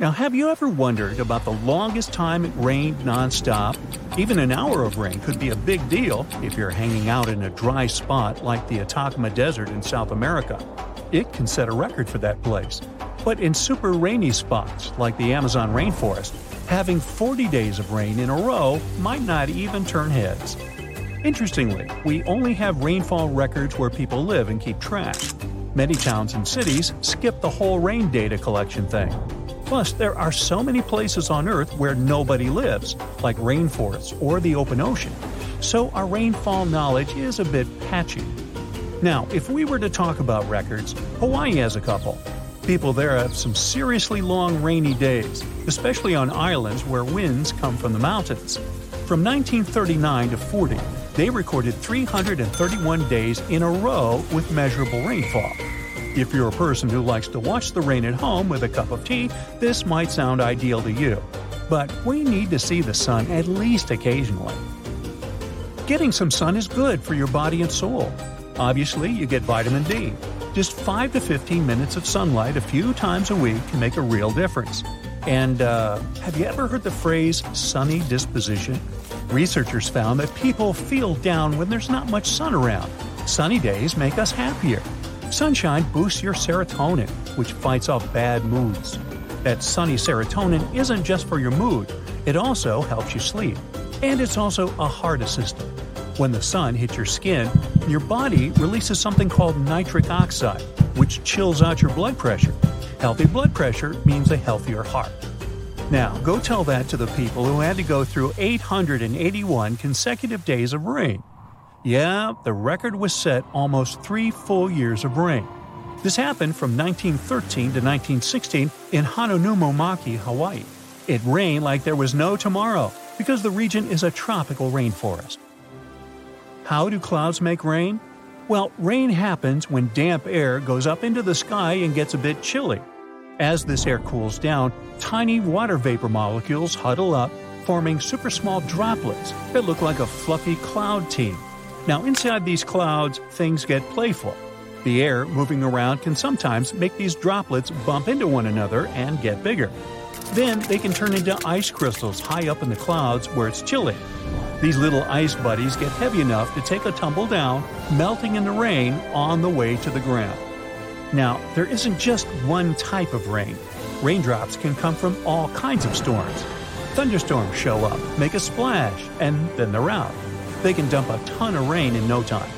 Now, have you ever wondered about the longest time it rained nonstop? Even an hour of rain could be a big deal if you're hanging out in a dry spot like the Atacama Desert in South America. It can set a record for that place. But in super rainy spots like the Amazon rainforest, having 40 days of rain in a row might not even turn heads. Interestingly, we only have rainfall records where people live and keep track. Many towns and cities skip the whole rain data collection thing. Plus, there are so many places on Earth where nobody lives, like rainforests or the open ocean, so our rainfall knowledge is a bit patchy. Now, if we were to talk about records, Hawaii has a couple. People there have some seriously long rainy days, especially on islands where winds come from the mountains. From 1939 to 40, they recorded 331 days in a row with measurable rainfall. If you're a person who likes to watch the rain at home with a cup of tea, this might sound ideal to you. But we need to see the sun at least occasionally. Getting some sun is good for your body and soul. Obviously, you get vitamin D. Just 5 to 15 minutes of sunlight a few times a week can make a real difference. And uh, have you ever heard the phrase sunny disposition? Researchers found that people feel down when there's not much sun around. Sunny days make us happier. Sunshine boosts your serotonin, which fights off bad moods. That sunny serotonin isn't just for your mood, it also helps you sleep. And it's also a heart assistant. When the sun hits your skin, your body releases something called nitric oxide, which chills out your blood pressure. Healthy blood pressure means a healthier heart. Now, go tell that to the people who had to go through 881 consecutive days of rain. Yeah, the record was set almost three full years of rain. This happened from 1913 to 1916 in Hanaumomaki, Hawaii. It rained like there was no tomorrow because the region is a tropical rainforest. How do clouds make rain? Well, rain happens when damp air goes up into the sky and gets a bit chilly. As this air cools down, tiny water vapor molecules huddle up, forming super small droplets that look like a fluffy cloud team. Now, inside these clouds, things get playful. The air moving around can sometimes make these droplets bump into one another and get bigger. Then they can turn into ice crystals high up in the clouds where it's chilly. These little ice buddies get heavy enough to take a tumble down, melting in the rain on the way to the ground. Now, there isn't just one type of rain. Raindrops can come from all kinds of storms. Thunderstorms show up, make a splash, and then they're out they can dump a ton of rain in no time.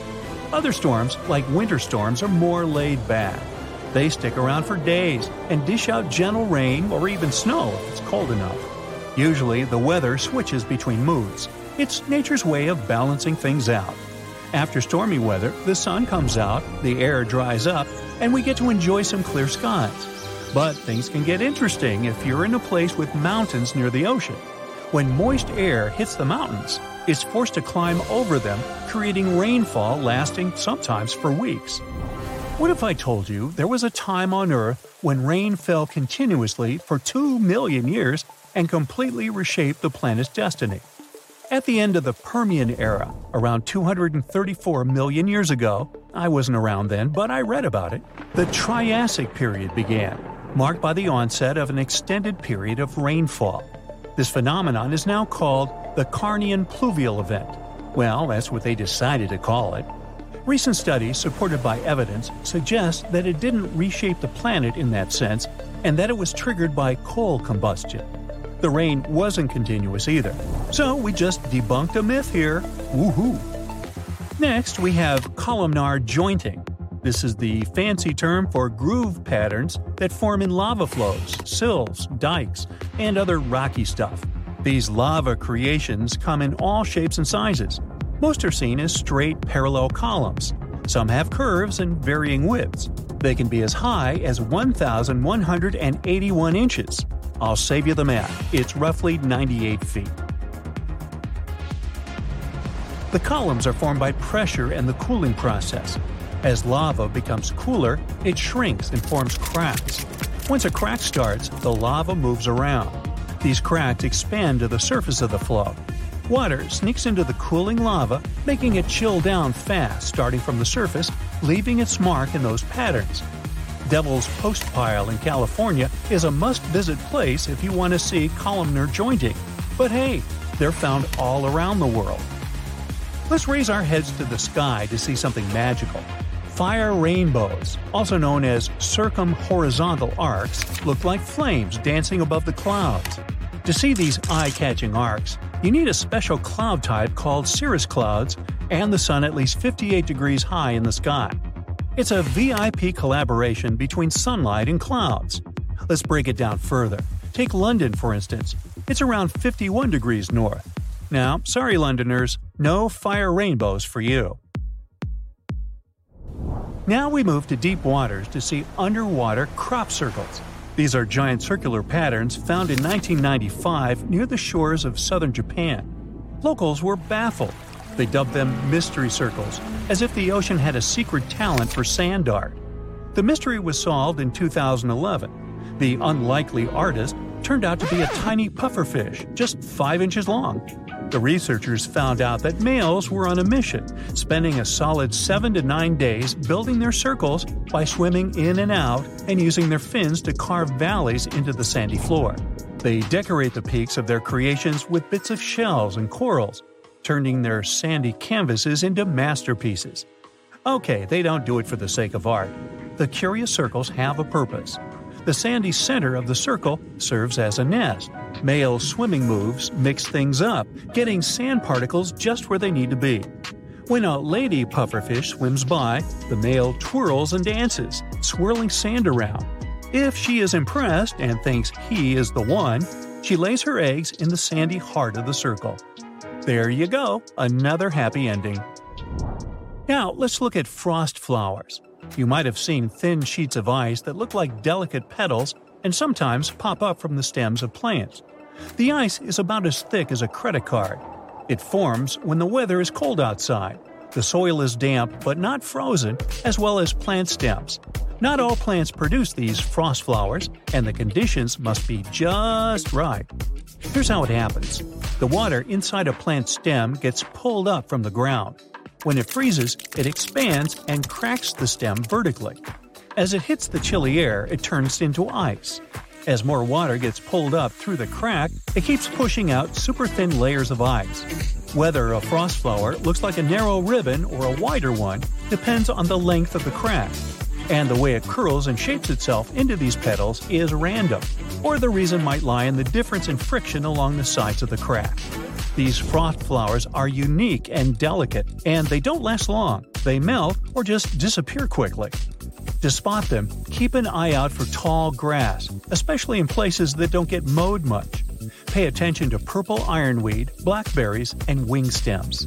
Other storms, like winter storms, are more laid back. They stick around for days and dish out gentle rain or even snow if it's cold enough. Usually, the weather switches between moods. It's nature's way of balancing things out. After stormy weather, the sun comes out, the air dries up, and we get to enjoy some clear skies. But things can get interesting if you're in a place with mountains near the ocean. When moist air hits the mountains, it's forced to climb over them, creating rainfall lasting sometimes for weeks. What if I told you there was a time on Earth when rain fell continuously for 2 million years and completely reshaped the planet's destiny? At the end of the Permian era, around 234 million years ago, I wasn't around then, but I read about it, the Triassic period began, marked by the onset of an extended period of rainfall. This phenomenon is now called the Carnian pluvial event. Well, that's what they decided to call it. Recent studies, supported by evidence, suggest that it didn't reshape the planet in that sense, and that it was triggered by coal combustion. The rain wasn't continuous either. So we just debunked a myth here. Woohoo! Next, we have columnar jointing. This is the fancy term for groove patterns that form in lava flows, sills, dikes, and other rocky stuff. These lava creations come in all shapes and sizes. Most are seen as straight, parallel columns. Some have curves and varying widths. They can be as high as 1,181 inches. I'll save you the math, it's roughly 98 feet. The columns are formed by pressure and the cooling process. As lava becomes cooler, it shrinks and forms cracks. Once a crack starts, the lava moves around. These cracks expand to the surface of the flow. Water sneaks into the cooling lava, making it chill down fast starting from the surface, leaving its mark in those patterns. Devil's Postpile in California is a must visit place if you want to see columnar jointing. But hey, they're found all around the world. Let's raise our heads to the sky to see something magical. Fire rainbows, also known as circumhorizontal arcs, look like flames dancing above the clouds. To see these eye catching arcs, you need a special cloud type called cirrus clouds and the sun at least 58 degrees high in the sky. It's a VIP collaboration between sunlight and clouds. Let's break it down further. Take London, for instance. It's around 51 degrees north. Now, sorry, Londoners, no fire rainbows for you. Now we move to deep waters to see underwater crop circles. These are giant circular patterns found in 1995 near the shores of southern Japan. Locals were baffled they dubbed them mystery circles, as if the ocean had a secret talent for sand art. The mystery was solved in 2011. The unlikely artist turned out to be a tiny pufferfish, just 5 inches long. The researchers found out that males were on a mission, spending a solid 7 to 9 days building their circles by swimming in and out and using their fins to carve valleys into the sandy floor. They decorate the peaks of their creations with bits of shells and corals, turning their sandy canvases into masterpieces. Okay, they don't do it for the sake of art. The curious circles have a purpose. The sandy center of the circle serves as a nest. Male swimming moves mix things up, getting sand particles just where they need to be. When a lady pufferfish swims by, the male twirls and dances, swirling sand around. If she is impressed and thinks he is the one, she lays her eggs in the sandy heart of the circle. There you go, another happy ending. Now, let's look at frost flowers. You might have seen thin sheets of ice that look like delicate petals and sometimes pop up from the stems of plants. The ice is about as thick as a credit card. It forms when the weather is cold outside. The soil is damp but not frozen, as well as plant stems. Not all plants produce these frost flowers, and the conditions must be just right. Here's how it happens the water inside a plant stem gets pulled up from the ground. When it freezes, it expands and cracks the stem vertically. As it hits the chilly air, it turns into ice. As more water gets pulled up through the crack, it keeps pushing out super thin layers of ice. Whether a frost flower looks like a narrow ribbon or a wider one depends on the length of the crack and the way it curls and shapes itself into these petals is random, or the reason might lie in the difference in friction along the sides of the crack. These frost flowers are unique and delicate, and they don't last long. They melt or just disappear quickly. To spot them, keep an eye out for tall grass, especially in places that don't get mowed much. Pay attention to purple ironweed, blackberries, and wing stems.